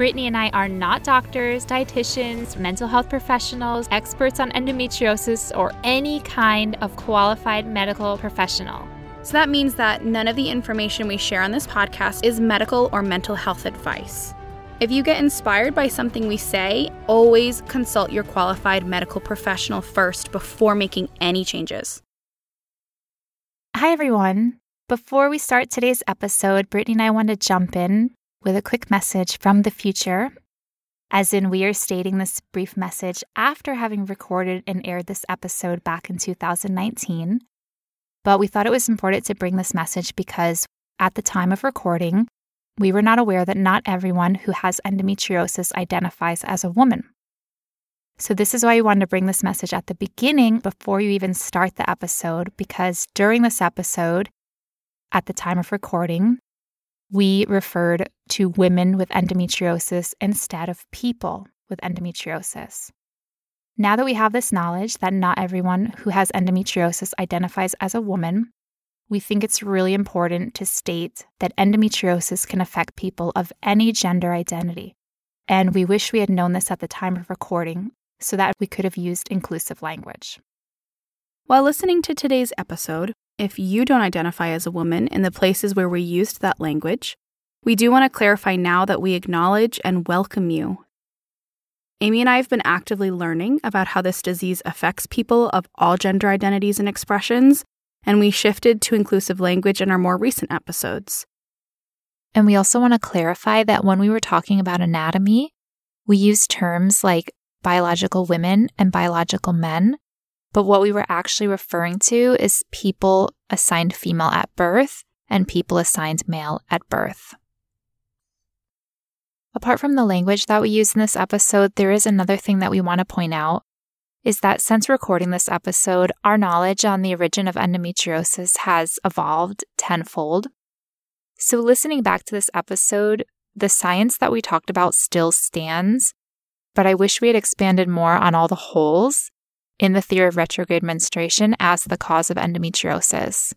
Brittany and I are not doctors, dietitians, mental health professionals, experts on endometriosis, or any kind of qualified medical professional. So that means that none of the information we share on this podcast is medical or mental health advice. If you get inspired by something we say, always consult your qualified medical professional first before making any changes. Hi, everyone. Before we start today's episode, Brittany and I want to jump in with a quick message from the future. As in, we are stating this brief message after having recorded and aired this episode back in 2019. But we thought it was important to bring this message because at the time of recording, we were not aware that not everyone who has endometriosis identifies as a woman. So, this is why we wanted to bring this message at the beginning before you even start the episode, because during this episode, at the time of recording, we referred to women with endometriosis instead of people with endometriosis. Now that we have this knowledge that not everyone who has endometriosis identifies as a woman, we think it's really important to state that endometriosis can affect people of any gender identity. And we wish we had known this at the time of recording so that we could have used inclusive language. While listening to today's episode, if you don't identify as a woman in the places where we used that language, we do want to clarify now that we acknowledge and welcome you. Amy and I have been actively learning about how this disease affects people of all gender identities and expressions, and we shifted to inclusive language in our more recent episodes. And we also want to clarify that when we were talking about anatomy, we used terms like biological women and biological men but what we were actually referring to is people assigned female at birth and people assigned male at birth. Apart from the language that we use in this episode, there is another thing that we want to point out is that since recording this episode, our knowledge on the origin of endometriosis has evolved tenfold. So, listening back to this episode, the science that we talked about still stands, but I wish we had expanded more on all the holes in the theory of retrograde menstruation as the cause of endometriosis.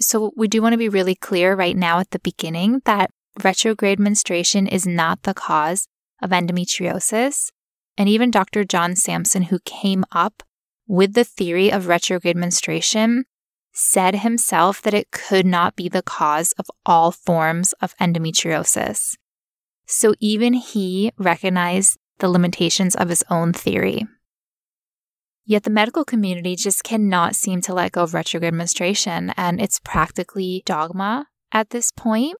So, we do want to be really clear right now at the beginning that retrograde menstruation is not the cause of endometriosis. And even Dr. John Sampson, who came up with the theory of retrograde menstruation, said himself that it could not be the cause of all forms of endometriosis. So even he recognized the limitations of his own theory. Yet the medical community just cannot seem to let go of retrograde menstruation, and it's practically dogma at this point.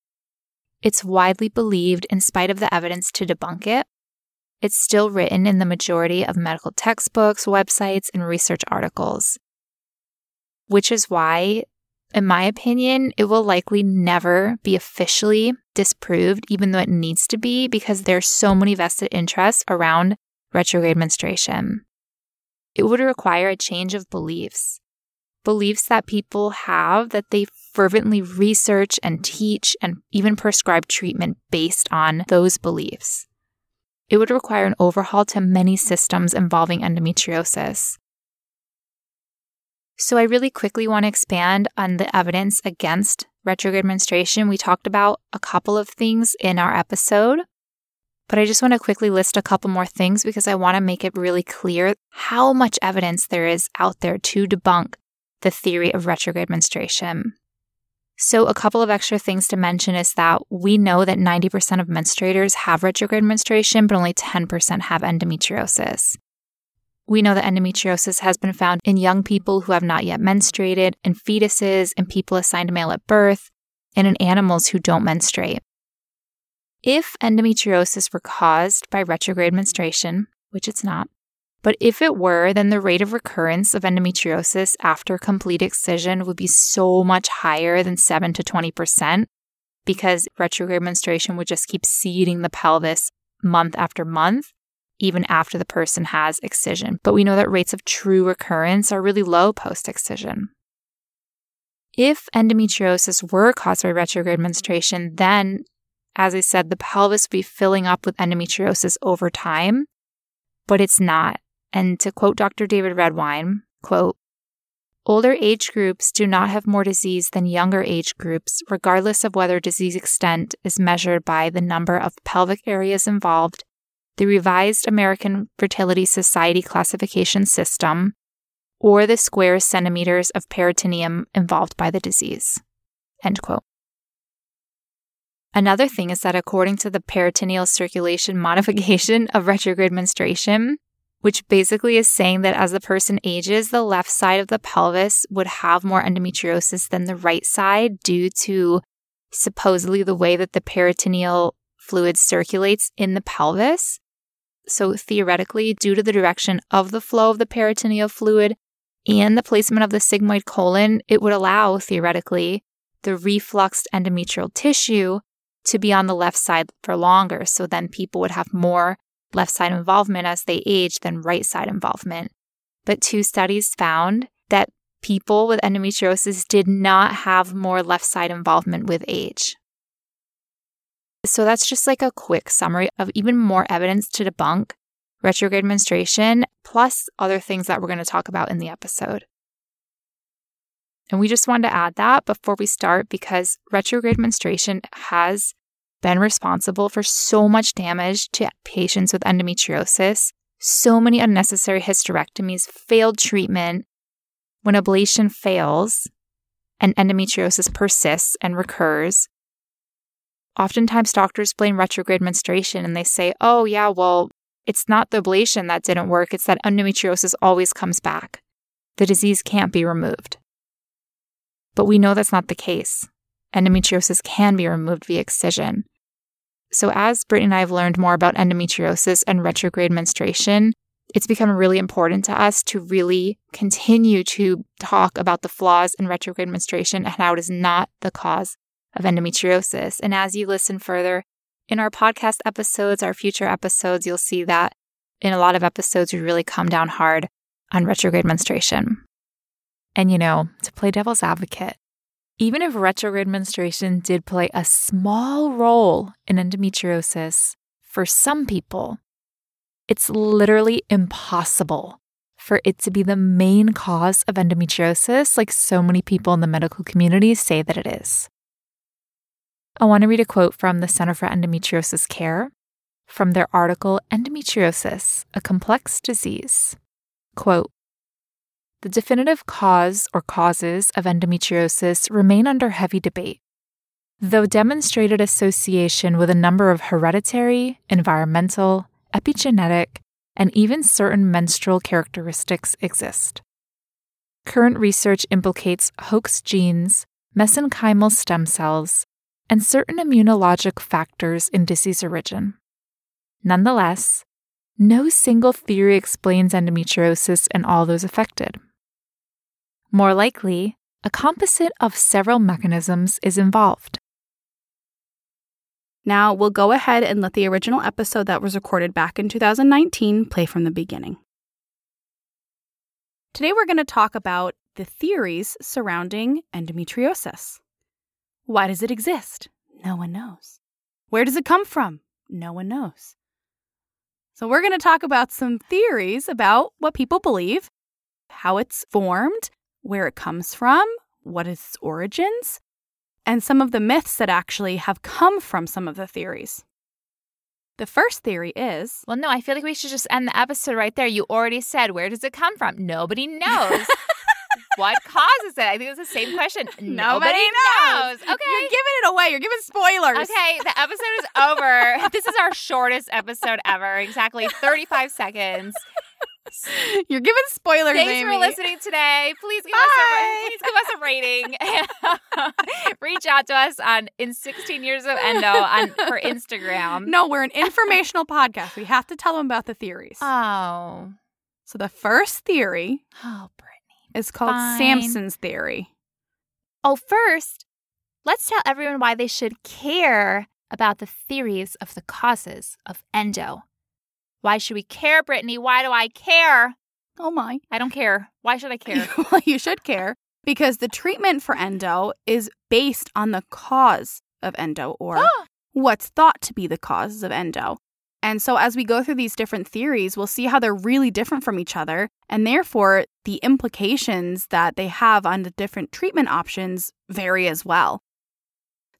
It's widely believed, in spite of the evidence to debunk it. It's still written in the majority of medical textbooks, websites, and research articles. Which is why, in my opinion, it will likely never be officially disproved, even though it needs to be, because there's so many vested interests around retrograde menstruation it would require a change of beliefs. Beliefs that people have that they fervently research and teach and even prescribe treatment based on those beliefs. It would require an overhaul to many systems involving endometriosis. So, I really quickly want to expand on the evidence against retrograde menstruation. We talked about a couple of things in our episode. But I just want to quickly list a couple more things because I want to make it really clear how much evidence there is out there to debunk the theory of retrograde menstruation. So, a couple of extra things to mention is that we know that 90% of menstruators have retrograde menstruation, but only 10% have endometriosis. We know that endometriosis has been found in young people who have not yet menstruated, in fetuses, in people assigned male at birth, and in animals who don't menstruate. If endometriosis were caused by retrograde menstruation, which it's not, but if it were, then the rate of recurrence of endometriosis after complete excision would be so much higher than 7 to 20% because retrograde menstruation would just keep seeding the pelvis month after month. even after the person has excision. But we know that rates of true recurrence are really low post excision. If endometriosis were caused by retrograde menstruation, then, as I said, the pelvis would be filling up with endometriosis over time, but it's not. And to quote Dr. David Redwine, quote, Older age groups do not have more disease than younger age groups, regardless of whether disease extent is measured by the number of pelvic areas involved, the revised American Fertility Society classification system, or the square centimeters of peritoneum involved by the disease. End quote. Another thing is that according to the peritoneal circulation modification of retrograde menstruation, which basically is saying that as the person ages, the left side of the pelvis would have more endometriosis than the right side due to supposedly the way that the peritoneal fluid circulates in the pelvis. So, theoretically, due to the direction of the flow of the peritoneal fluid and the placement of the sigmoid colon, it would allow, theoretically, the refluxed endometrial tissue to be on the left side for longer. So then people would have more left side involvement as they age than right side involvement. But two studies found that people with endometriosis did not have more left side involvement with age. So that's just like a quick summary of even more evidence to debunk retrograde menstruation, plus other things that we're going to talk about in the episode. And we just wanted to add that before we start because retrograde menstruation has been responsible for so much damage to patients with endometriosis, so many unnecessary hysterectomies, failed treatment. When ablation fails and endometriosis persists and recurs, oftentimes doctors blame retrograde menstruation and they say, oh, yeah, well, it's not the ablation that didn't work, it's that endometriosis always comes back. The disease can't be removed. But we know that's not the case. Endometriosis can be removed via excision. So, as Brittany and I have learned more about endometriosis and retrograde menstruation, it's become really important to us to really continue to talk about the flaws in retrograde menstruation and how it is not the cause of endometriosis. And as you listen further in our podcast episodes, our future episodes, you'll see that in a lot of episodes, we really come down hard on retrograde menstruation. And you know, to play devil's advocate, even if retrograde menstruation did play a small role in endometriosis for some people, it's literally impossible for it to be the main cause of endometriosis, like so many people in the medical community say that it is. I want to read a quote from the Center for Endometriosis Care from their article Endometriosis, a Complex Disease. Quote the definitive cause or causes of endometriosis remain under heavy debate. Though demonstrated association with a number of hereditary, environmental, epigenetic, and even certain menstrual characteristics exist. Current research implicates Hox genes, mesenchymal stem cells, and certain immunologic factors in disease origin. Nonetheless, no single theory explains endometriosis in all those affected. More likely, a composite of several mechanisms is involved. Now, we'll go ahead and let the original episode that was recorded back in 2019 play from the beginning. Today, we're going to talk about the theories surrounding endometriosis. Why does it exist? No one knows. Where does it come from? No one knows. So, we're going to talk about some theories about what people believe, how it's formed, where it comes from, what is its origins, and some of the myths that actually have come from some of the theories. The first theory is Well, no, I feel like we should just end the episode right there. You already said, where does it come from? Nobody knows. what causes it? I think it's the same question. Nobody, Nobody knows. knows. Okay. You're giving it away. You're giving spoilers. Okay, the episode is over. this is our shortest episode ever. Exactly 35 seconds. You're giving spoilers. Thanks Amy. for listening today. Please give us a please give us a rating. Reach out to us on in 16 years of endo on for Instagram. No, we're an informational podcast. We have to tell them about the theories. Oh. So the first theory Oh, Brittany. is called Fine. Sampson's theory. Oh, first, let's tell everyone why they should care about the theories of the causes of endo. Why should we care, Brittany? Why do I care? Oh my. I don't care. Why should I care? well, you should care because the treatment for endo is based on the cause of endo or ah! what's thought to be the causes of endo. And so, as we go through these different theories, we'll see how they're really different from each other. And therefore, the implications that they have on the different treatment options vary as well.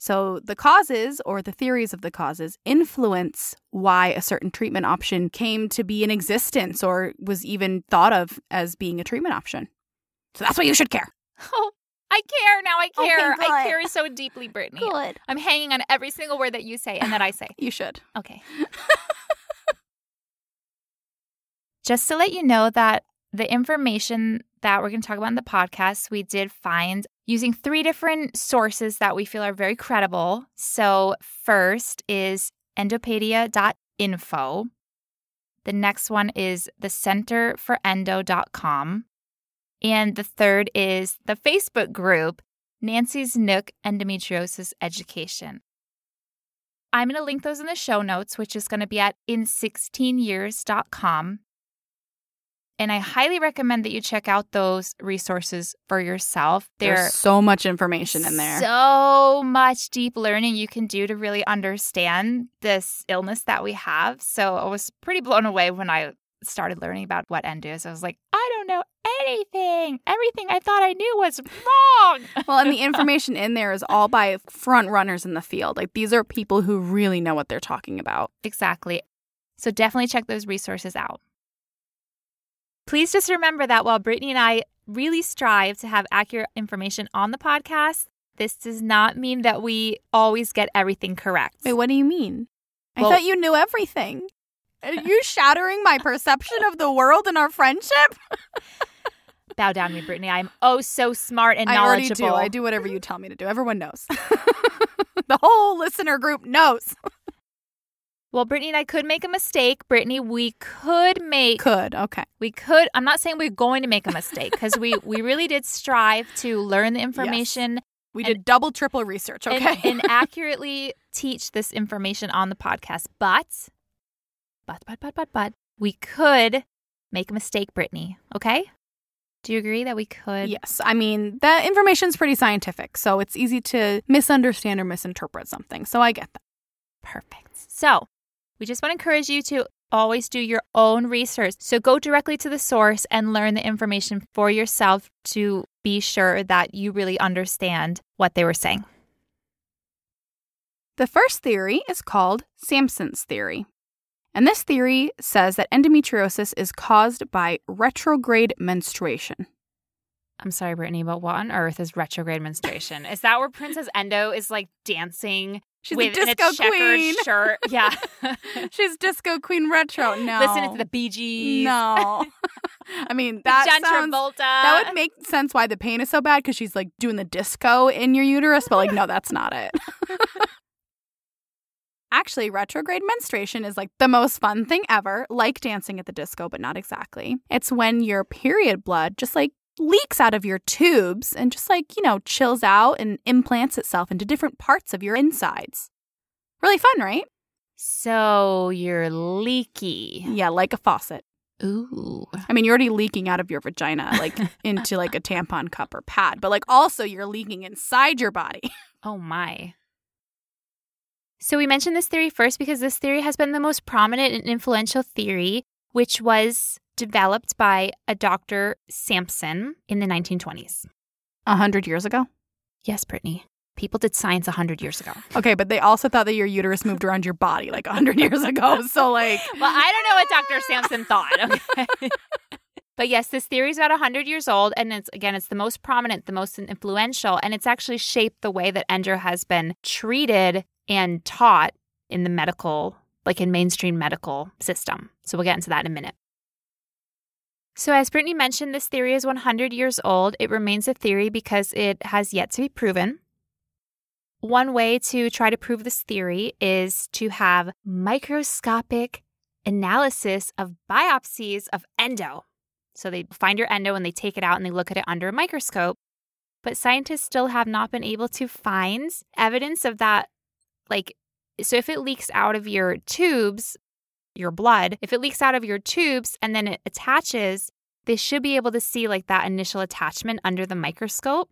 So, the causes or the theories of the causes influence why a certain treatment option came to be in existence or was even thought of as being a treatment option. So, that's why you should care. Oh, I care now. I care. Okay, I care so deeply, Brittany. Good. I'm hanging on every single word that you say and that I say. You should. Okay. Just to let you know that the information that we're going to talk about in the podcast, we did find using three different sources that we feel are very credible. So, first is endopedia.info. The next one is the Center for Endo.com. And the third is the Facebook group, Nancy's Nook Endometriosis Education. I'm going to link those in the show notes, which is going to be at in16years.com. And I highly recommend that you check out those resources for yourself. They're There's so much information in there. so much deep learning you can do to really understand this illness that we have. So I was pretty blown away when I started learning about what endo is. I was like, I don't know anything. Everything I thought I knew was wrong. well, and the information in there is all by front runners in the field. Like these are people who really know what they're talking about. Exactly. So definitely check those resources out. Please just remember that while Brittany and I really strive to have accurate information on the podcast, this does not mean that we always get everything correct. Wait, what do you mean? Well- I thought you knew everything. Are you shattering my perception of the world and our friendship? Bow down to me, Brittany. I'm oh so smart and I already knowledgeable. do. I do whatever you tell me to do. Everyone knows. the whole listener group knows. Well, Brittany and I could make a mistake. Brittany, we could make Could. Okay. we could I'm not saying we're going to make a mistake because we we really did strive to learn the information We And- did double, triple research. Okay. and, accurately teach this information on the podcast. But but but but but but we could make a mistake, Brittany. Okay? Do you agree that we could? yes. I mean, the information's pretty scientific, so it's easy to misunderstand or misinterpret something. So I get that. Perfect. So, we just want to encourage you to always do your own research. So, go directly to the source and learn the information for yourself to be sure that you really understand what they were saying. The first theory is called Sampson's theory. And this theory says that endometriosis is caused by retrograde menstruation. I'm sorry, Brittany, but what on earth is retrograde menstruation? is that where Princess Endo is like dancing She's with a disco a queen. shirt? Yeah. She's disco queen retro. No. Listening to the Bee Gees. No. I mean, that John sounds, Travolta. that would make sense why the pain is so bad because she's like doing the disco in your uterus, but like, no, that's not it. Actually, retrograde menstruation is like the most fun thing ever, like dancing at the disco, but not exactly. It's when your period blood just like leaks out of your tubes and just like, you know, chills out and implants itself into different parts of your insides. Really fun, right? so you're leaky. Yeah, like a faucet. Ooh. I mean, you're already leaking out of your vagina, like into like a tampon cup or pad, but like also you're leaking inside your body. Oh my. So we mentioned this theory first because this theory has been the most prominent and influential theory, which was developed by a Dr. Sampson in the 1920s. A hundred years ago? Yes, Brittany. People did science a 100 years ago. Okay, but they also thought that your uterus moved around your body like a hundred years ago. So like, Well, I don't know what Dr. Sampson thought. Okay. but yes, this theory is about 100 years old. And it's, again, it's the most prominent, the most influential. And it's actually shaped the way that endo has been treated and taught in the medical, like in mainstream medical system. So we'll get into that in a minute. So, as Brittany mentioned, this theory is 100 years old. It remains a theory because it has yet to be proven. One way to try to prove this theory is to have microscopic analysis of biopsies of endo. So they find your endo and they take it out and they look at it under a microscope. But scientists still have not been able to find evidence of that. Like, so if it leaks out of your tubes, your blood, if it leaks out of your tubes and then it attaches, they should be able to see like that initial attachment under the microscope.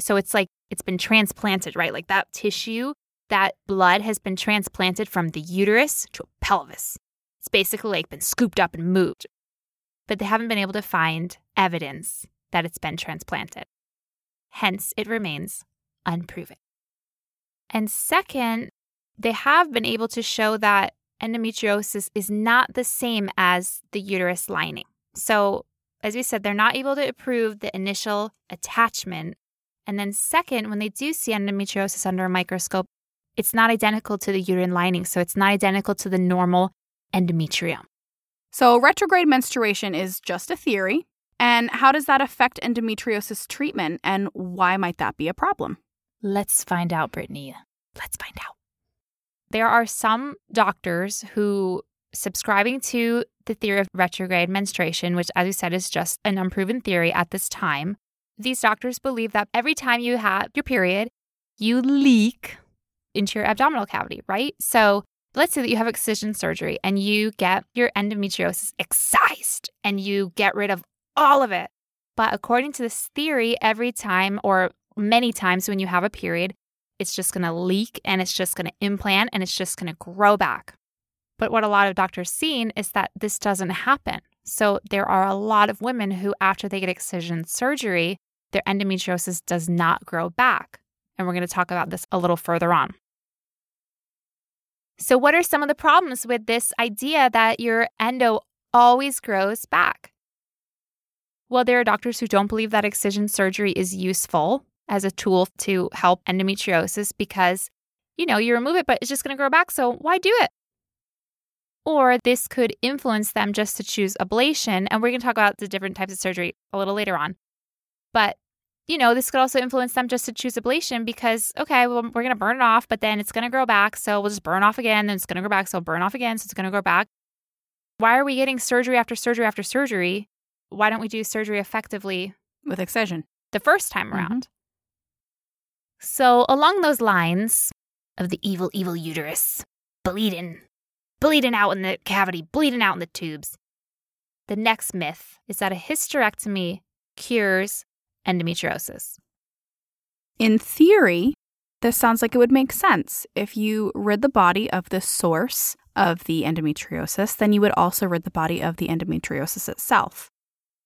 So it's like it's been transplanted, right? Like that tissue, that blood has been transplanted from the uterus to a pelvis. It's basically like been scooped up and moved. But they haven't been able to find evidence that it's been transplanted. Hence, it remains unproven. And second, they have been able to show that endometriosis is not the same as the uterus lining. So, as we said, they're not able to approve the initial attachment. And then, second, when they do see endometriosis under a microscope, it's not identical to the uterine lining. So, it's not identical to the normal endometrium. So, retrograde menstruation is just a theory. And how does that affect endometriosis treatment? And why might that be a problem? Let's find out, Brittany. Let's find out. There are some doctors who subscribing to the theory of retrograde menstruation, which, as we said, is just an unproven theory at this time. These doctors believe that every time you have your period, you leak into your abdominal cavity, right? So let's say that you have excision surgery and you get your endometriosis excised and you get rid of all of it. But according to this theory, every time or many times when you have a period, it's just going to leak and it's just going to implant and it's just going to grow back. But what a lot of doctors seen is that this doesn't happen. So there are a lot of women who, after they get excision surgery, their endometriosis does not grow back. And we're going to talk about this a little further on. So, what are some of the problems with this idea that your endo always grows back? Well, there are doctors who don't believe that excision surgery is useful as a tool to help endometriosis because, you know, you remove it, but it's just going to grow back. So why do it? Or this could influence them just to choose ablation. And we're going to talk about the different types of surgery a little later on. But, you know, this could also influence them just to choose ablation because, okay, well, we're going to burn it off, but then it's going to grow back. So we'll just burn off again. Then it's going to grow back. So burn off again. So it's going to grow back. Why are we getting surgery after surgery after surgery? Why don't we do surgery effectively with excision the first time mm-hmm. So, along those lines of the evil, evil uterus, bleeding, bleeding out in the cavity, bleeding out in the tubes, the next myth is that a hysterectomy cures endometriosis. In theory, this sounds like it would make sense. If you rid the body of the source of the endometriosis, then you would also rid the body of the endometriosis itself.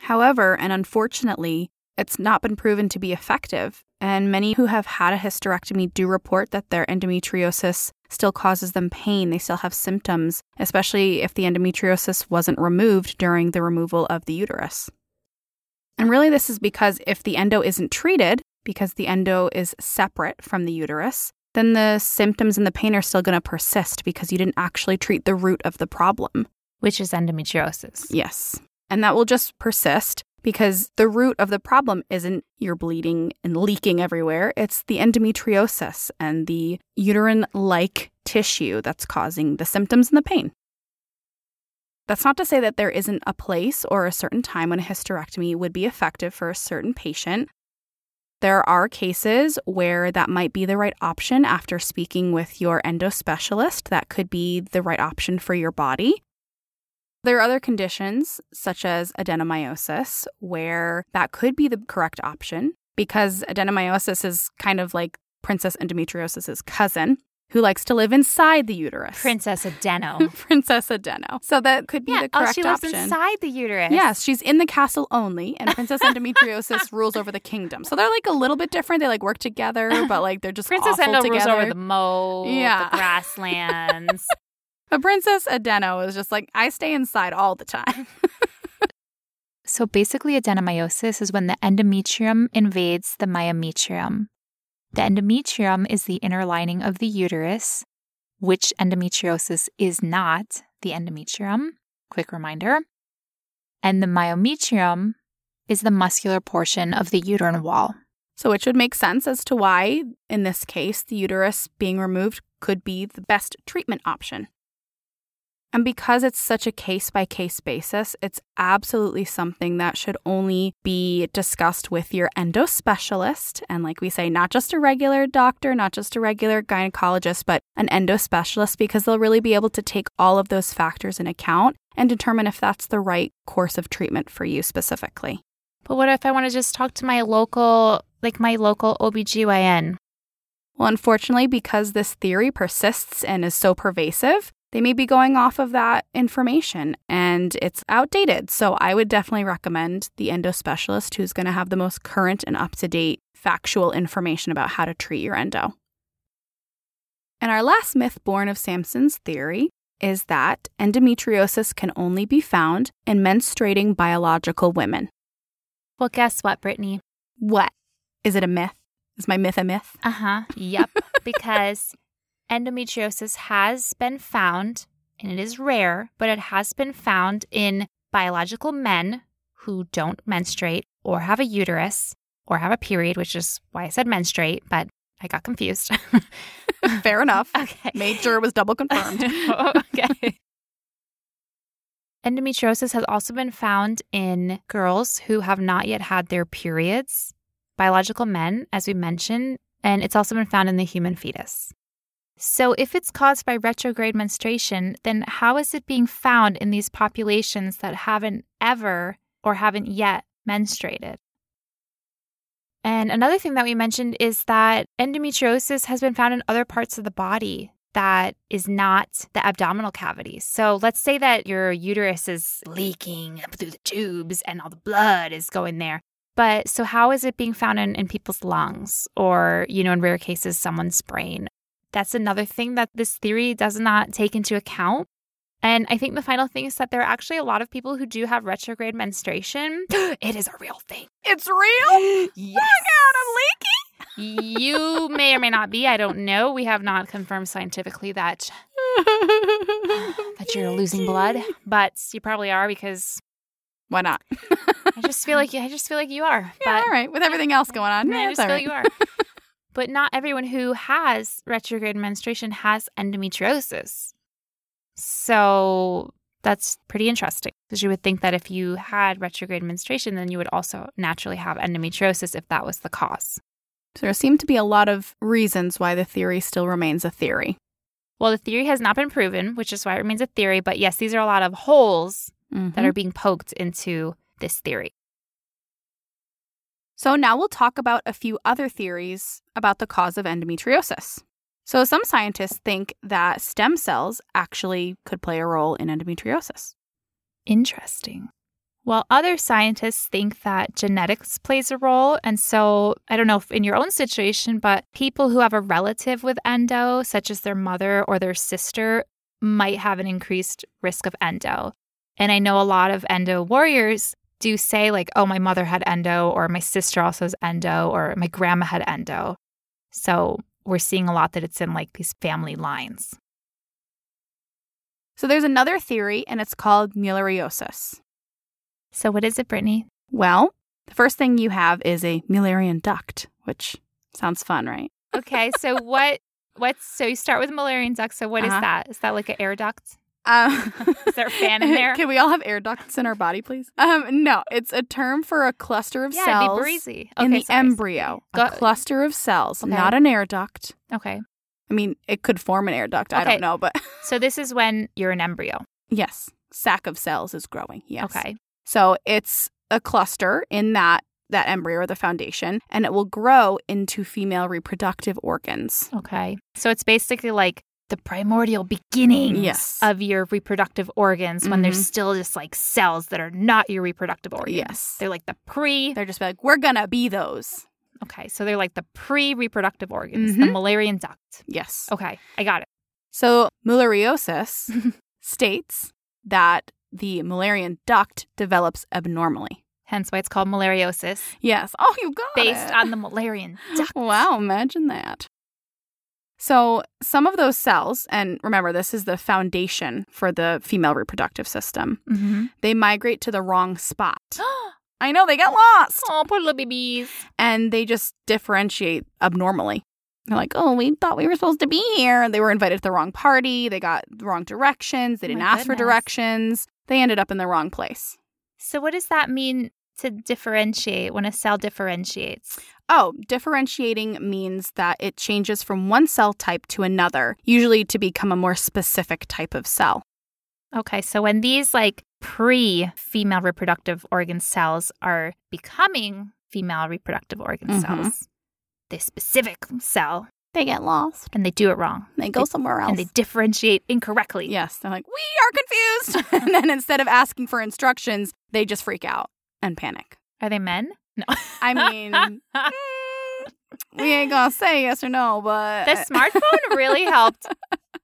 However, and unfortunately, it's not been proven to be effective and many who have had a hysterectomy do report that their endometriosis still causes them pain. They still have symptoms, especially if the endometriosis wasn't removed during the removal of the uterus. And really, this is because if the endo isn't treated, because the endo is separate from the uterus, then the symptoms and the pain are still going to persist because you didn't actually treat the root of the problem, which is endometriosis. Yes. And that will just persist because the root of the problem isn't you're bleeding and leaking everywhere. It's the endometriosis and the uterine like tissue that's causing the symptoms and the pain. That's not to say that there isn't a place or a certain time when a hysterectomy would be effective for a certain patient. There are cases where that might be the right option after speaking with your endo specialist. That could be the right option for your body. There are other conditions, such as adenomyosis, where that could be the correct option because adenomyosis is kind of like Princess endometriosis's cousin who likes to live inside the uterus. Princess Adeno. Princess Adeno. So that could be yeah, the oh, correct option. oh, she lives option. inside the uterus. Yes, she's in the castle only, and Princess Endometriosis rules over the kingdom. So they're like a little bit different. They like work together, but like they're just Princess awful Endo together. rules over the moat, yeah. the grasslands. But Princess Adeno is just like, I stay inside all the time. so basically, adenomyosis is when the endometrium invades the myometrium. The endometrium is the inner lining of the uterus, which endometriosis is not the endometrium. Quick reminder. And the myometrium is the muscular portion of the uterine wall. So it should make sense as to why, in this case, the uterus being removed could be the best treatment option. And because it's such a case by case basis, it's absolutely something that should only be discussed with your endo specialist. And like we say, not just a regular doctor, not just a regular gynecologist, but an endo specialist, because they'll really be able to take all of those factors in account and determine if that's the right course of treatment for you specifically. But what if I want to just talk to my local, like my local OBGYN? Well, unfortunately, because this theory persists and is so pervasive, they may be going off of that information and it's outdated. So I would definitely recommend the endo specialist who's going to have the most current and up to date factual information about how to treat your endo. And our last myth born of Sampson's theory is that endometriosis can only be found in menstruating biological women. Well, guess what, Brittany? What? Is it a myth? Is my myth a myth? Uh huh. Yep. because endometriosis has been found, and it is rare, but it has been found in biological men who don't menstruate or have a uterus or have a period, which is why I said menstruate, but I got confused. Fair enough. Okay. Made sure it was double confirmed. okay. Endometriosis has also been found in girls who have not yet had their periods, biological men, as we mentioned, and it's also been found in the human fetus. So, if it's caused by retrograde menstruation, then how is it being found in these populations that haven't ever or haven't yet menstruated? And another thing that we mentioned is that endometriosis has been found in other parts of the body that is not the abdominal cavity. So let's say that your uterus is leaking through the tubes and all the blood is going there. But so how is it being found in, in people's lungs or, you know, in rare cases, someone's brain? That's another thing that this theory does not take into account. And I think the final thing is that there are actually a lot of people who do have retrograde menstruation. it is a real thing. It's real? Yes. Oh I'm leaky. you may or may not be. I don't know. We have not confirmed scientifically that that you're losing blood, but you probably are because Why not? I just feel like I just feel like you are. yeah, but all right. With everything else going on, I yeah, just it's all feel right. you are. but not everyone who has retrograde menstruation has endometriosis. So that's pretty interesting because you would think that if you had retrograde menstruation, then you would also naturally have endometriosis if that was the cause. So there seem to be a lot of reasons why the theory still remains a theory. Well, the theory has not been proven, which is why it remains a theory. But yes, these are a lot of holes that are mm-hmm. being poked into this theory. So now we'll talk about a few other theories about the cause of endometriosis. So some scientists think that stem cells actually could play a role in endometriosis. Interesting. While other scientists think that genetics plays a role. And so I don't know if in your own situation, but people who have a relative with endo, such as their mother or their sister, might have an increased risk of endo. And I know a lot of endo warriors do say, like, oh, my mother had endo, or my sister also has endo, or my grandma had endo. So we're seeing a lot that it's in like these family lines. So there's another theory, and it's called Mulleriosis. So, what is it, Brittany? Well, the first thing you have is a Mullerian duct, which sounds fun, right? Okay, so what? What's so you start with Mullerian duct. So what is Uh-huh. that? Is that like an air duct? Um, Is there a fan in there? Can we all have air ducts in our body, please? Um, no, it's a term for a cluster of yeah, cells it'd be breezy. Okay, in the sorry, embryo. Go- a cluster of cells, Okay. not an air duct. Okay, I mean, it could form an air duct. I don't know, but so this is when you're an embryo. yes, sac of cells is growing. Yes. Okay, So it's a cluster in that that embryo or the foundation, and it will grow into female reproductive organs. okay. So it's basically like the primordial beginnings Yes. of your reproductive organs when Mhm. there's still just like cells that are not your reproductive organs. Yes. They're like the pre. They're just like, we're gonna be those. Okay, so they're like the pre-reproductive organs, the Mhm. Mullerian duct. Yes. Okay, I got it. So Mulleriosis states that the Mullerian duct develops abnormally. Hence why it's called Mulleriosis, Yes. Oh, you got based it. on the Mullerian duct. Wow, imagine that. So, some of those cells, and remember, this is the foundation for the female reproductive system, Mm-hmm. they migrate to the wrong spot. I know, they get lost. oh, poor little babies. And they just differentiate abnormally. They're like, oh, we thought we were supposed to be here. They were invited to the wrong party. They got the wrong directions. They Oh didn't my ask for directions. They ended up in the wrong place. So, what does that mean to differentiate when a cell differentiates? Oh, differentiating means that it changes from one cell type to another, usually to become a more specific type of cell. Okay, so when these like pre female reproductive organ cells are becoming female reproductive organ Mhm. cells, this specific cell, They get lost. and they do it wrong. They go somewhere else. And they differentiate incorrectly. yes, they're like, we are confused. and then instead of asking for instructions, they just freak out and panic. Are they men? No. I mean, we ain't gonna say yes or no, but the smartphone really helped.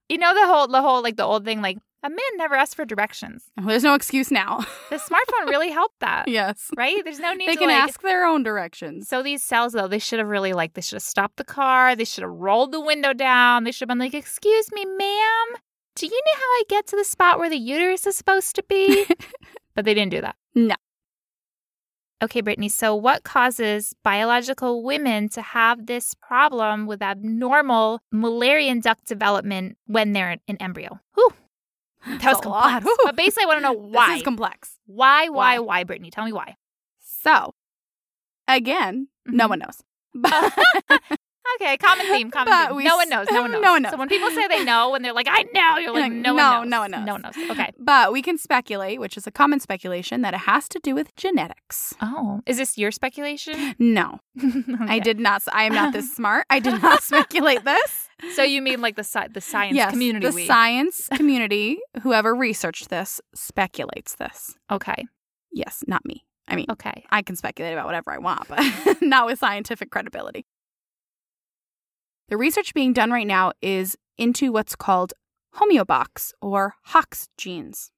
You know the whole the whole like the old thing like a man never asked for directions. there's no excuse now. The smartphone really helped that. yes, Right? There's no need they to can like, ask their own directions. So these cells, though, they should have really like they should have stopped the car. They should have rolled the window down. They should have been like, "Excuse me, ma'am, do you know how I get to the spot where the uterus is supposed to be?" but they didn't do that. No. Okay, Brittany. So what causes biological women to have this problem with abnormal Mullerian duct development when they're an embryo? Whew. That was That's a lot. complex. But basically, I want to know why. This is complex. why, why, Why? why, Brittany? Tell me why. So, again, no Mhm. one knows. But Okay, common theme, common But theme. we no one knows. No one knows. no one knows. So when people say they know, when they're like, "I know," you're like, "No, no, one knows. no one knows. No one knows." Okay. but we can speculate, which is a common speculation, that it has to do with genetics. Oh, is this your speculation? No, I did not. I am not this smart. I did not speculate this. So you mean like the sci- the science yes, community? the we. science community, whoever researched this, speculates this. okay. Yes, not me. I mean, Okay. I can speculate about whatever I want, but not with scientific credibility. The research being done right now is into what's called homeobox or Hox genes.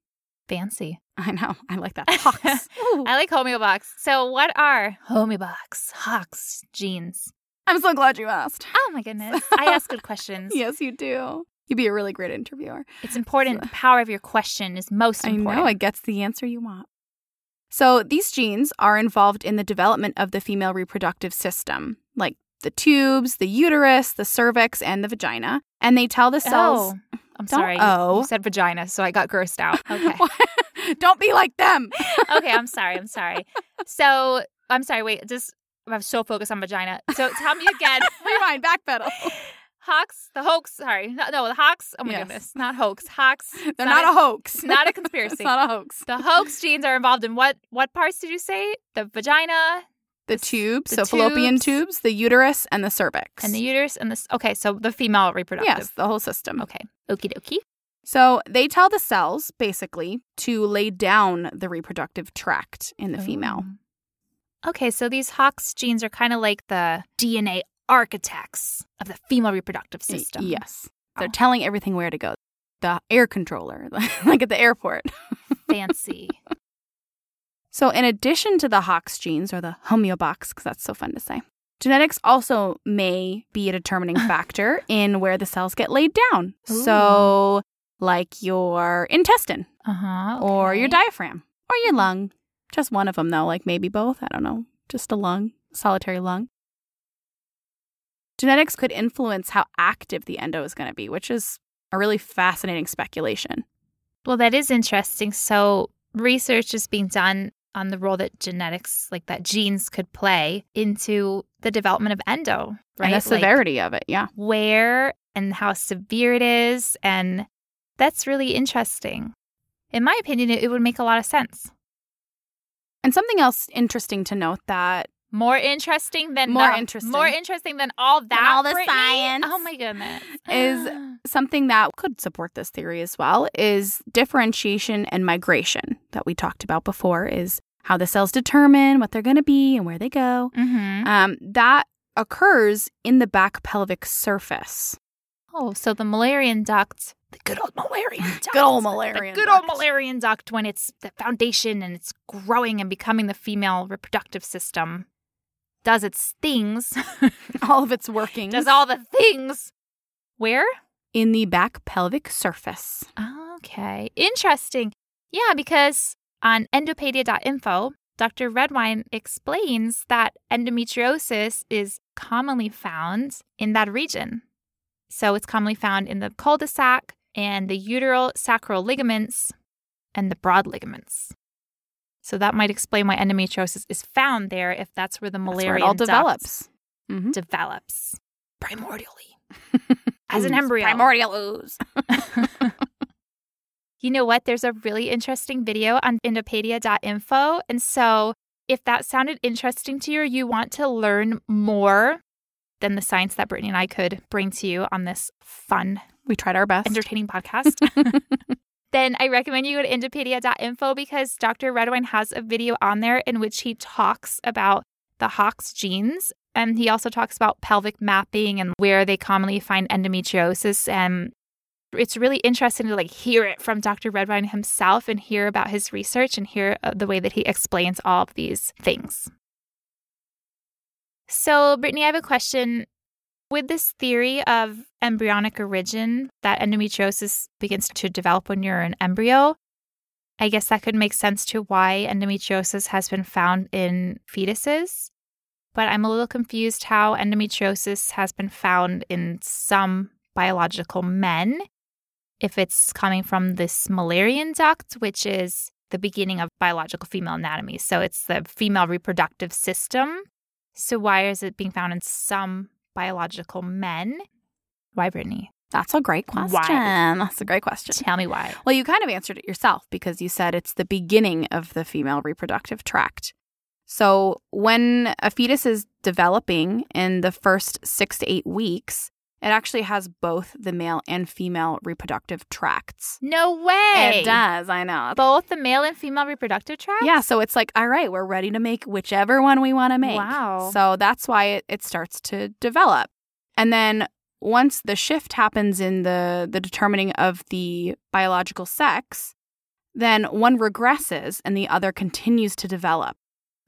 Fancy. I know, I like that. Hox. I like homeobox. So what are homeobox, Hox genes? I'm so glad you asked. Oh my goodness. I ask good questions. Yes, you do. You'd be a really great interviewer. It's important. The power of your question is most important. I know, it gets the answer you want. So, these genes are involved in the development of the female reproductive system, like the tubes, the uterus, the cervix, and the vagina. And they tell the cells. Oh, I'm Don't sorry. Oh. You said vagina, so I got grossed out. Okay. Don't be like them. okay, I'm sorry. I'm sorry. So I'm sorry. Wait, just I'm so focused on vagina. So tell me again. Rewind, backpedal. Hawks, the hoax. Sorry, no, no the Hawks. Oh my Yes. goodness, not hoax. Hawks. They're not, a hoax. Not a conspiracy. it's not a hoax. the hoax genes are involved in what? What parts did you say? The vagina The tubes, the so fallopian tubes. tubes, the uterus, and the cervix. and the uterus and this. Okay, so the female reproductive. yes, the whole system. Okay. Okie dokie. So they tell the cells basically to lay down the reproductive tract in the female. Oh. Okay, so these Hox genes are kind of like the DNA architects of the female reproductive system. Yes. They're oh. telling everything where to go. The air controller, like at the airport. Fancy. So, in addition to the Hox genes or the homeobox, because that's so fun to say, genetics also may be a determining factor in where the cells get laid down. So, like your intestine Uh huh. or your diaphragm or your lung. Just one of them, though, like maybe both. I don't know. Just a lung, solitary lung. Genetics could influence how active the endo is going to be, which is a really fascinating speculation. Well, that is interesting. So, research is being done on the role that genetics, like that genes could play into the development of endo, right? And the Like, severity of it, yeah. where and how severe it is. And that's really interesting. In my opinion, it, it would make a lot of sense. And something else interesting to note that More interesting than More the- interesting. more interesting than all that. all the Brittany? science Oh my goodness! is something that could support this theory as well is differentiation and migration that we talked about before is how the cells determine what they're going to be and where they go. hmm Um, that occurs in the back pelvic surface. Oh, so the Mullerian duct, the good old Mullerian duct, Good old the Mullerian good old. Mullerian duct, when it's the foundation and it's growing and becoming the female reproductive system, does its things, All of its working does all the things. Where? in the back pelvic surface. Okay, interesting. Yeah, because on endopedia.info, Dr. Redwine explains that endometriosis is commonly found in that region. So it's commonly found in the cul-de-sac and the uterosacral ligaments and the broad ligaments. So that might explain why endometriosis is found there if that's where the malaria all develops. Mhm. develops primordially as an embryo. Primordial ooze. You know what? There's a really interesting video on Endopedia.info. And so if that sounded interesting to you or you want to learn more than the science that Brittany and I could bring to you on this fun, We tried our best. entertaining podcast, then I recommend you go to Endopedia.info because Dr. Redwine has a video on there in which he talks about the Hox genes. And he also talks about pelvic mapping and where they commonly find endometriosis. And it's really interesting to like hear it from Dr. Redwine himself and hear about his research and hear uh, the way that he explains all of these things. So, Brittany, I have a question. With this theory of embryonic origin, that endometriosis begins to develop when you're an embryo, I guess that could make sense to why endometriosis has been found in fetuses. But I'm a little confused how endometriosis has been found in some biological men. If it's coming from this Mullerian duct, which is the beginning of biological female anatomy. So it's the female reproductive system. So why is it being found in some biological men? Why, Brittany? That's a great question. Why? question. That's a great question. Tell me why. Well, you kind of answered it yourself because you said it's the beginning of the female reproductive tract. So, when a fetus is developing in the first six to eight weeks, it actually has both the male and female reproductive tracts. No way. It does, I know. Both the male and female reproductive tracts? Yeah, so it's like, all right, we're ready to make whichever one we want to make. Wow. So that's why it, it starts to develop. And then once the shift happens in the, the determining of the biological sex, then one regresses and the other continues to develop.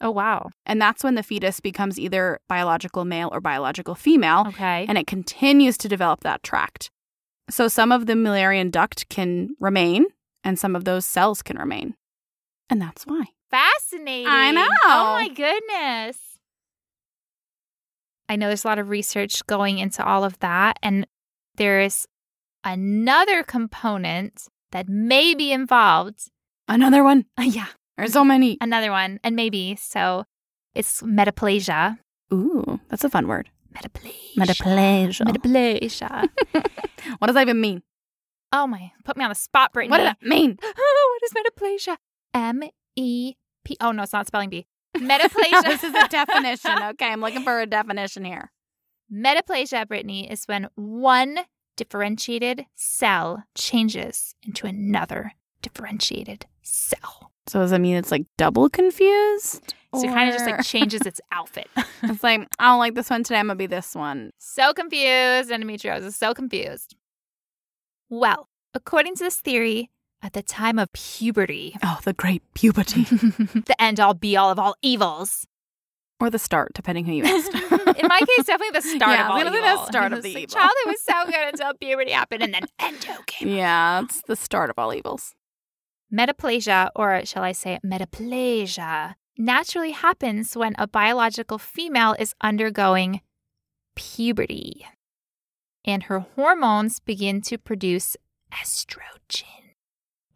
Oh, wow. And that's when the fetus becomes either biological male or biological female, Okay. and it continues to develop that tract. So some of the Mullerian duct can remain, and some of those cells can remain. And that's why. Fascinating. I know. Oh my goodness. I know there's a lot of research going into all of that. And there is another component that may be involved. Another one. yeah, There's so many. another one. And maybe. So it's metaplasia. Ooh, that's a fun word. Metaplasia. Metaplasia. Metaplasia. What does that even mean? oh my, put me on the spot, Brittany. What does that mean? Oh, what is metaplasia? M E P. Oh, no, it's not spelling bee. Metaplasia. this is a definition. Okay, I'm looking for a definition here. Metaplasia, Brittany, is when one differentiated cell changes into another differentiated cell. So does that mean it's like double confused? So it kind of just like changes its outfit. it's like I don't like this one today. I'm gonna be this one. so confused. Endometriosis is so confused. Well, according to this theory, at the time of puberty, Oh, the great puberty the end all be all of all evils. or the start, depending who you asked. In my case, definitely the start Yeah, of all evil. the start of the like, evil. Childhood was so good until puberty happened, and then endo came. yeah, it's the start of all evils. Metaplasia, or shall I say metaplasia, naturally happens when a biological female is undergoing puberty and her hormones begin to produce estrogen.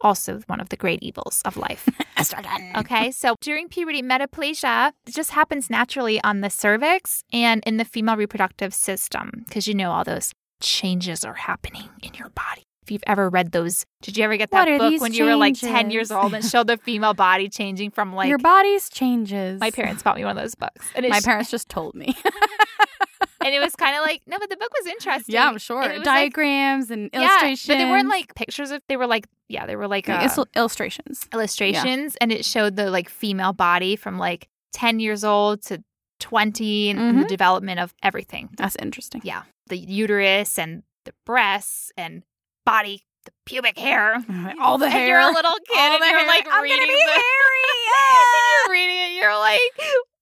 Also, one of the great evils of life. Estrogen. Okay, so during puberty, metaplasia just happens naturally on the cervix and in the female reproductive system because you know all those changes are happening in your body. If you've ever read those, did you ever get that book when you were like 10 years old and showed the female body changing from like Your body's changes. my parents bought me one of those books. And My parents just told me. and it was kind of like no, but the book was interesting. yeah, I'm sure. And was like- Diagrams and yeah, illustrations. but they weren't like pictures of they were like yeah, they were like Like, uh, il- illustrations. illustrations and it showed the like female body from like 10 years old to 20 and, Mm-hmm. the development of everything That's interesting. yeah the uterus and the breasts and body the pubic hair All the and hair. you're a little kid All and you're hair. like I'm reading gonna be the, hairy. you're reading it you're like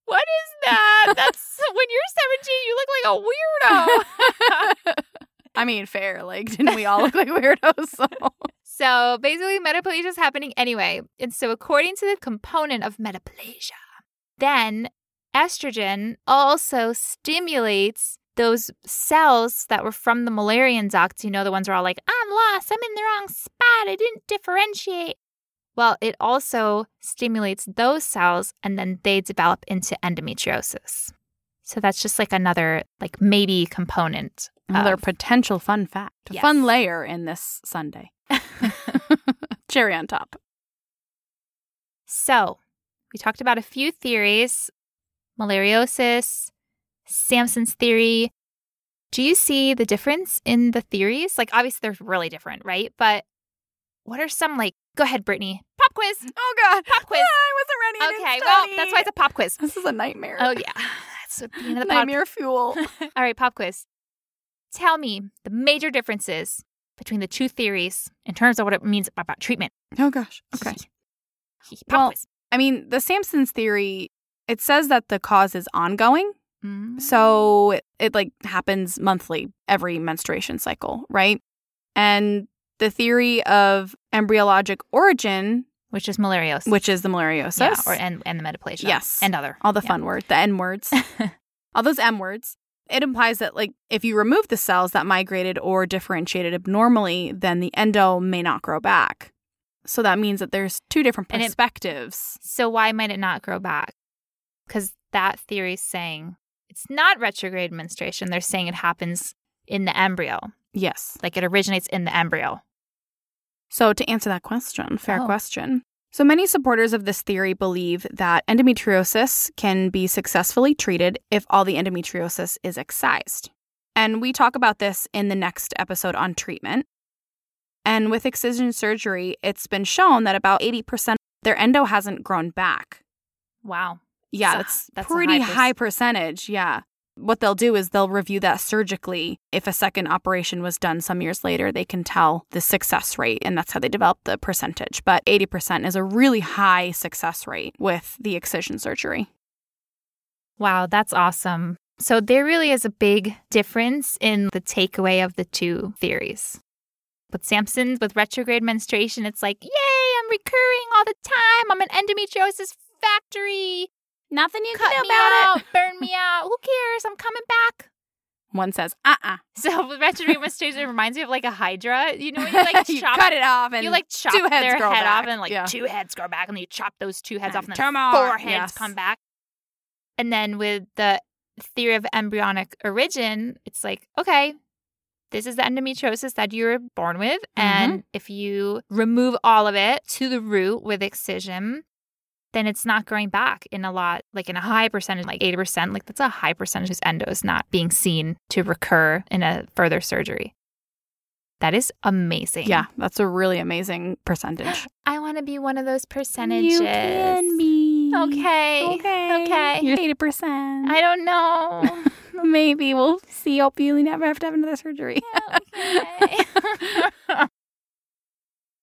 what is that that's when you're 17 you look like a weirdo I mean, fair. Like, didn't we all look like weirdos? So. so basically metaplasia is happening anyway and so according to the component of metaplasia then estrogen also stimulates those cells that were from the Mullerian duct. You know, the ones where all like, I'm lost, I'm in the wrong spot, I didn't differentiate. Well, it also stimulates those cells and then they develop into endometriosis. So that's just like another like maybe component. Another of- potential fun fact, a Yes. fun layer in this Sunday. Cherry on top. So, we talked about a few theories Mulleriosis, Sampson's theory. Do you see the difference in the theories? Like, obviously, they're really different, right? But what are some, like, go ahead, Brittany, pop quiz. Oh God, Pop quiz. I wasn't ready. Okay, well, that's why it's a pop quiz. this is a nightmare. Oh, yeah. That's what being in the pod. nightmare fuel. All right, pop quiz. Tell me the major differences between the two theories in terms of what it means about treatment. oh gosh. Okay. Pop Well, quiz. I mean, the Sampson's theory. It says that the cause is ongoing, So it, it like happens monthly, every menstruation cycle, right? And the theory of embryologic origin, which is Mulleriosis. which is the Mulleriosis, yeah, or and, and the metaplasia. Yes. And other. all the Yeah. fun words, the N words, all those M words. It implies that, like, if you remove the cells that migrated or differentiated abnormally, then the endo may not grow back. So that means that there's two different And it- perspectives. So why might it not grow back? Because that theory is saying it's not retrograde menstruation. They're saying it happens in the embryo, yes. like it originates in the embryo. So, to answer that question, fair Oh. question. So, many supporters of this theory believe that endometriosis can be successfully treated if all the endometriosis is excised. And we talk about this in the next episode on treatment. And with excision surgery, it's been shown that about 80% their endo hasn't grown back. Wow. Yeah, that's, that's a pretty high high, perc- percentage. Yeah. What they'll do is they'll review that surgically. If a second operation was done some years later, they can tell the success rate, and that's how they develop the percentage. But 80% is a really high success rate with the excision surgery. Wow, that's awesome. So there really is a big difference in the takeaway of the two theories. With Sampson's, with retrograde menstruation, it's like, yay, I'm recurring all the time. I'm an endometriosis factory. Nothing you Cut me out, burn me out. Who cares? I'm coming back. One says, uh uh So retrograde menstruation, it reminds me of like a hydra. You know, when you like you chop cut it off and you like chop two heads their head back. off and like Yeah. two heads grow back and then you chop those two heads off and And then four heads Yes. come back. And then with the theory of embryonic origin, it's like, okay, this is the endometriosis that you were born with. Mm-hmm. And if you remove all of it to the root with excision, then it's not growing back in a lot, like in a high percentage, like 80%. Like that's a high percentage whose endo is not being seen to recur in a further surgery. That is amazing. Yeah, that's a really amazing percentage. I want to be one of those percentages. You can be. Okay. Okay. Okay. You're 80%. I don't know. Maybe we'll see. Hope you never have to have another surgery. okay.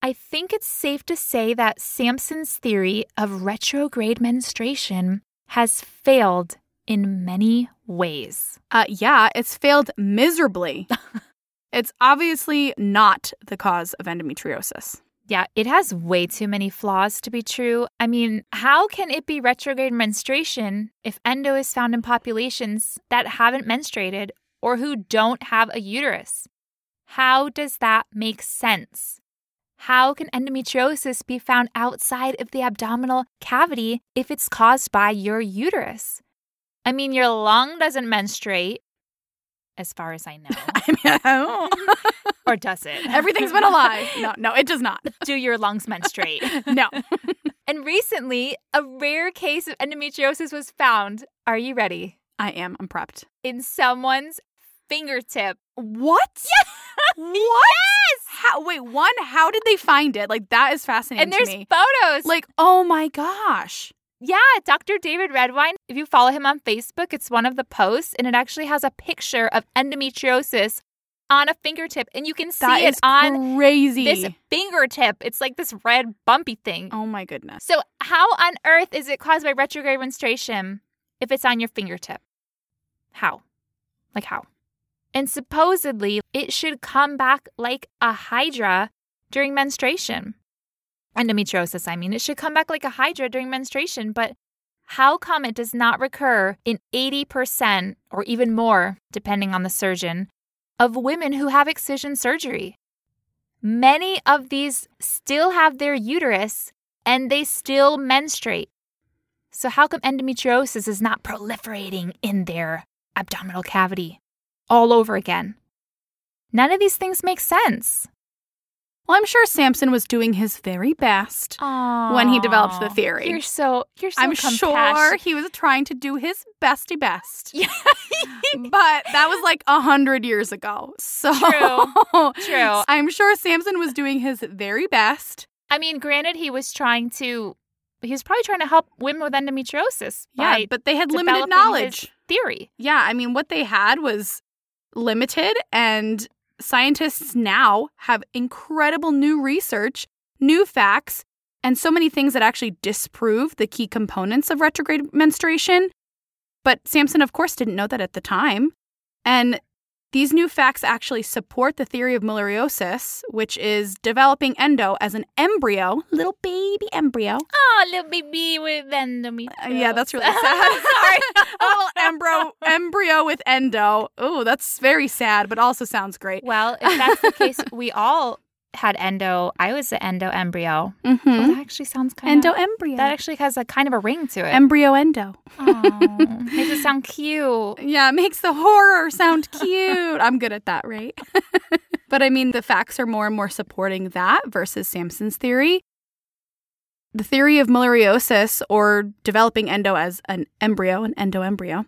I think it's safe to say that Sampson's theory of retrograde menstruation has failed in many ways. Uh, yeah, it's failed miserably. it's obviously not the cause of endometriosis. Yeah, it has way too many flaws to be true. I mean, how can it be retrograde menstruation if endo is found in populations that haven't menstruated or who don't have a uterus? How does that make sense? How can endometriosis be found outside of the abdominal cavity if it's caused by your uterus? I mean, your lung doesn't menstruate, as far as I know. I mean, or does it? everything's been a lie. No, no, it does not. Do your lungs menstruate? No. And recently, a rare case of endometriosis was found. Are you ready? I am. I'm prepped. In someone's fingertip. What? What? Yes. How, wait, one, how did they find it? Like, that is fascinating And there's photos. Like, oh my gosh. yeah, Dr. David Redwine. If you follow him on Facebook, it's one of the posts, and it actually has a picture of endometriosis on a fingertip, and you can see That it on crazy. this fingertip. It's like this red bumpy thing. oh my goodness. So, how on earth is it caused by retrograde menstruation if it's on your fingertip? How? Like, how? And supposedly, it should come back like a hydra during menstruation. Endometriosis, I mean, it should come back like a hydra during menstruation, but How come it does not recur in 80% or even more, depending on the surgeon, of women who have excision surgery? Many of these still have their uterus and they still menstruate. So, how come endometriosis is not proliferating in their abdominal cavity all over again? None of these things make sense. Well, I'm sure Sampson was doing his very best when he developed the theory. You're so you're so I'm sure he was trying to do his besty best. Yeah. but that was like a hundred years ago. So True. True. I'm sure Sampson was doing his very best. I mean, granted, he was trying to. He was probably trying to help women with endometriosis. Yeah, but they had limited knowledge. theory. Yeah, I mean, what they had was limited, and scientists now have incredible new research, new facts, and so many things that actually disprove the key components of retrograde menstruation. But Sampson, of course, didn't know that at the time. And these new facts actually support the theory of Mulleriosis, which is developing endo as an embryo, little baby embryo. Oh, little baby with endometriosis. Uh, yeah, that's really sad. Sorry. a little embryo embryo with endo. Oh, that's very sad, but also sounds great. Well, if that's the case, we all had endo. I was an endo embryo. Mm-hmm. Well, that actually sounds kind of Endo of. embryo. That actually has a kind of a ring to it. embryo endo. oh, makes it sound cute. Yeah, it makes the horror sound cute. I'm good at that, right? but I mean, the facts are more and more supporting that versus Sampson's theory. The theory of Mulleriosis, or developing endo as an embryo, an endoembryo,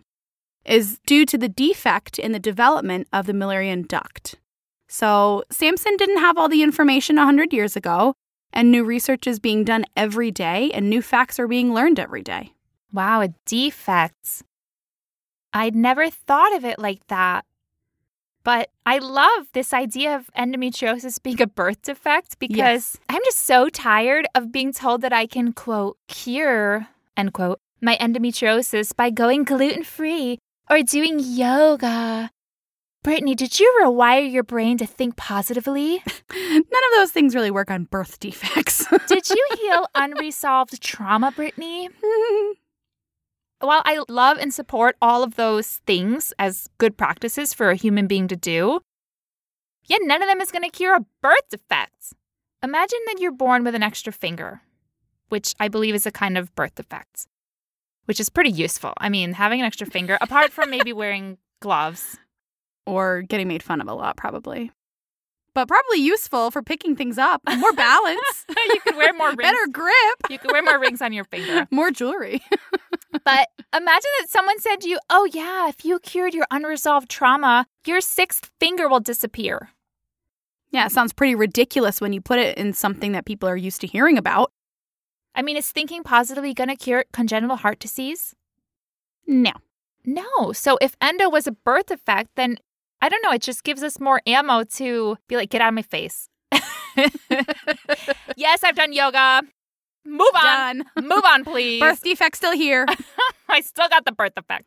is due to the defect in the development of the Mullerian duct. So, Sampson didn't have all the information 100 years ago, and new research is being done every day, and new facts are being learned every day. Wow, a defect. I'd never thought of it like that. But I love this idea of endometriosis being a birth defect because Yes. I'm just so tired of being told that I can, quote, cure, end quote, my endometriosis by going gluten free or doing yoga. Brittany, did you rewire your brain to think positively? None of those things really work on birth defects. Did you heal unresolved trauma, Brittany? While I love and support all of those things as good practices for a human being to do, yet none of them is going to cure a birth defect. Imagine that you're born with an extra finger, which I believe is a kind of birth defect, which is pretty useful. I mean, having an extra finger, apart from maybe wearing gloves. Or getting made fun of a lot, probably. But probably useful for picking things up. More balance. you could wear more rings. Better grip. You could wear more rings on your finger. More jewelry. But imagine that someone said to you, Oh, yeah, if you cured your unresolved trauma, your sixth finger will disappear. yeah, it sounds pretty ridiculous when you put it in something that people are used to hearing about. I mean, is thinking positively going to cure congenital heart disease? No. No. So if endo was a birth defect, then I don't know, it just gives us more ammo to be like, get out of my face. yes, I've done yoga. Move on. Done. Move on, please. Birth defect still here. I still got the birth defect.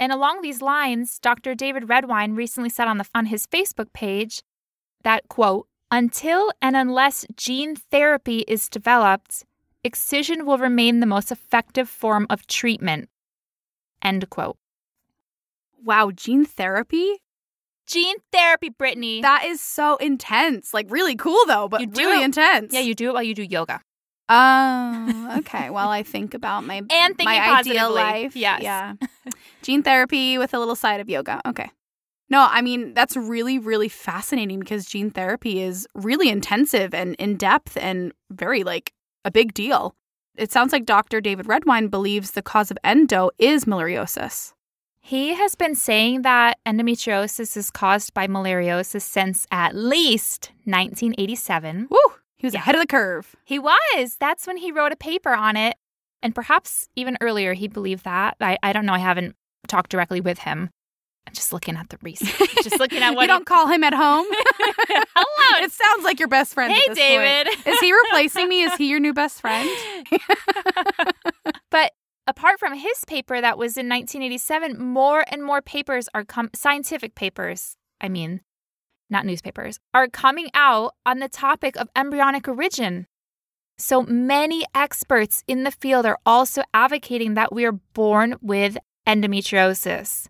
And along these lines, Dr. David Redwine recently said on the on his Facebook page that quote, until and unless gene therapy is developed, excision will remain the most effective form of treatment. End quote. Wow, gene therapy? Gene therapy, Brittany. That is so intense. Like really cool though, but You do really it- intense. yeah, you do it while you do yoga. Oh, okay. While I think about my And my ideal life. Yes. Yeah. Gene therapy with a little side of yoga. Okay. No, I mean, that's really, really fascinating because gene therapy is really intensive and in depth and very like a big deal. It sounds like Dr. David Redwine believes the cause of endo is Mulleriosis. He has been saying that endometriosis is caused by Mulleriosis since at least 1987. Woo! He was Yeah. ahead of the curve. He was. That's when he wrote a paper on it. And perhaps even earlier he believed that. I, I don't know. I haven't talked directly with him. I'm just looking at the research. just looking at what you don't call him at home. Hello. it sounds like your best friend. Hey, this point. David. Is he replacing me? Is he your new best friend? but apart from his paper that was in 1987, more and more papers are com- scientific papers. I mean, not newspapers are coming out on the topic of embryonic origin. So many experts in the field are also advocating that we are born with endometriosis.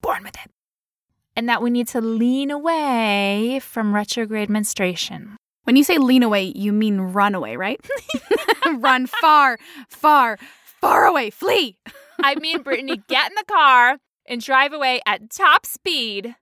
Born with it. And that we need to lean away from retrograde menstruation. When you say lean away, you mean run away, right? run far, far, far away, flee. I mean, Brittany, get in the car and drive away at top speed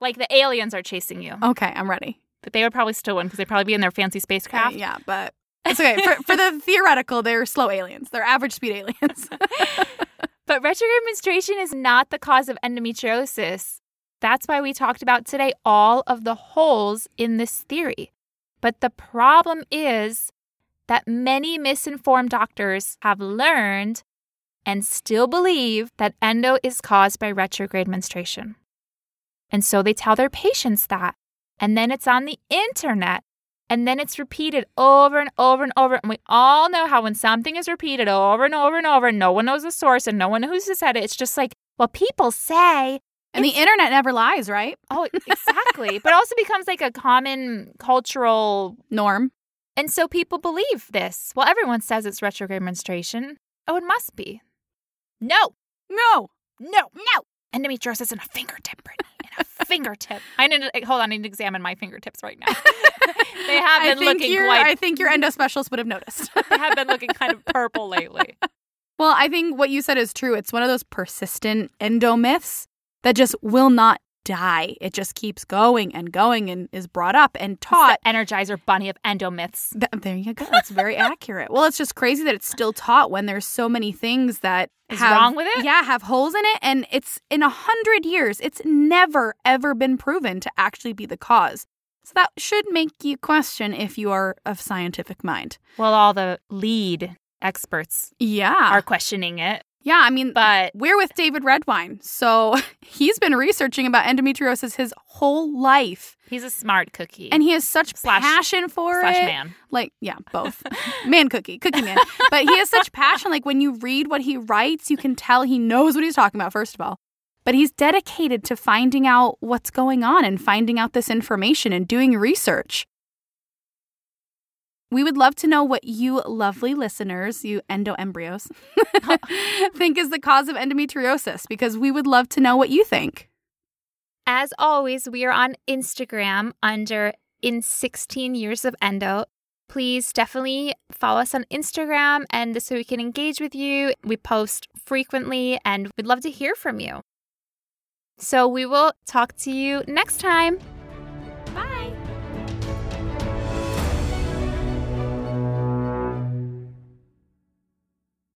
like the aliens are chasing you. Okay, I'm ready. But they would probably still win because they'd probably be in their fancy spacecraft. Uh, yeah, but it's okay. for, for the theoretical, they're slow aliens. They're average speed aliens. but retrograde menstruation is not the cause of endometriosis. That's why we talked about today all of the holes in this theory. But the problem is that many misinformed doctors have learned and still believe that endo is caused by retrograde menstruation. And so they tell their patients that. And then it's on the internet. And then it's repeated over and over and over. And we all know how when something is repeated over and over and over, and no one knows the source and no one knows who said it, it's just like, well, people say. And the internet never lies, right? Oh, exactly. but also becomes like a common cultural norm. And so people believe this. Well, everyone says it's retrograde menstruation. Oh, it must be. No. No. No. No. Endometriosis in a fingertip, Brittany In a fingertip. I need to hold on. I need to examine my fingertips right now. they have been looking quite. I think your endo specialist would have noticed. they have been looking kind of purple lately. Well, I think what you said is true. It's one of those persistent endo myths that just will not die. It just keeps going and going and is brought up and taught. Energizer bunny of endo myths. Th- there you go. That's very accurate. Well, it's just crazy that it's still taught when there's so many things that is have, wrong with it. Yeah, have holes in it, and it's in a hundred years, it's never ever been proven to actually be the cause. So that should make you question if you are of scientific mind. Well, all the lead experts, yeah, are questioning it. Yeah, I mean, but we're with David Redwine. So he's been researching about endometriosis his whole life. He's a smart cookie. And he has such slash, passion for slash it. man. Like, yeah, both. man cookie, cookie man. But he has such passion. Like, when you read what he writes, you can tell he knows what he's talking about, first of all. But he's dedicated to finding out what's going on and finding out this information and doing research. We would love to know what you lovely listeners, you endoembryos, think is the cause of endometriosis because we would love to know what you think. As always, we are on Instagram under in 16 years of endo. Please definitely follow us on Instagram and so we can engage with you. We post frequently and we'd love to hear from you. So we will talk to you next time.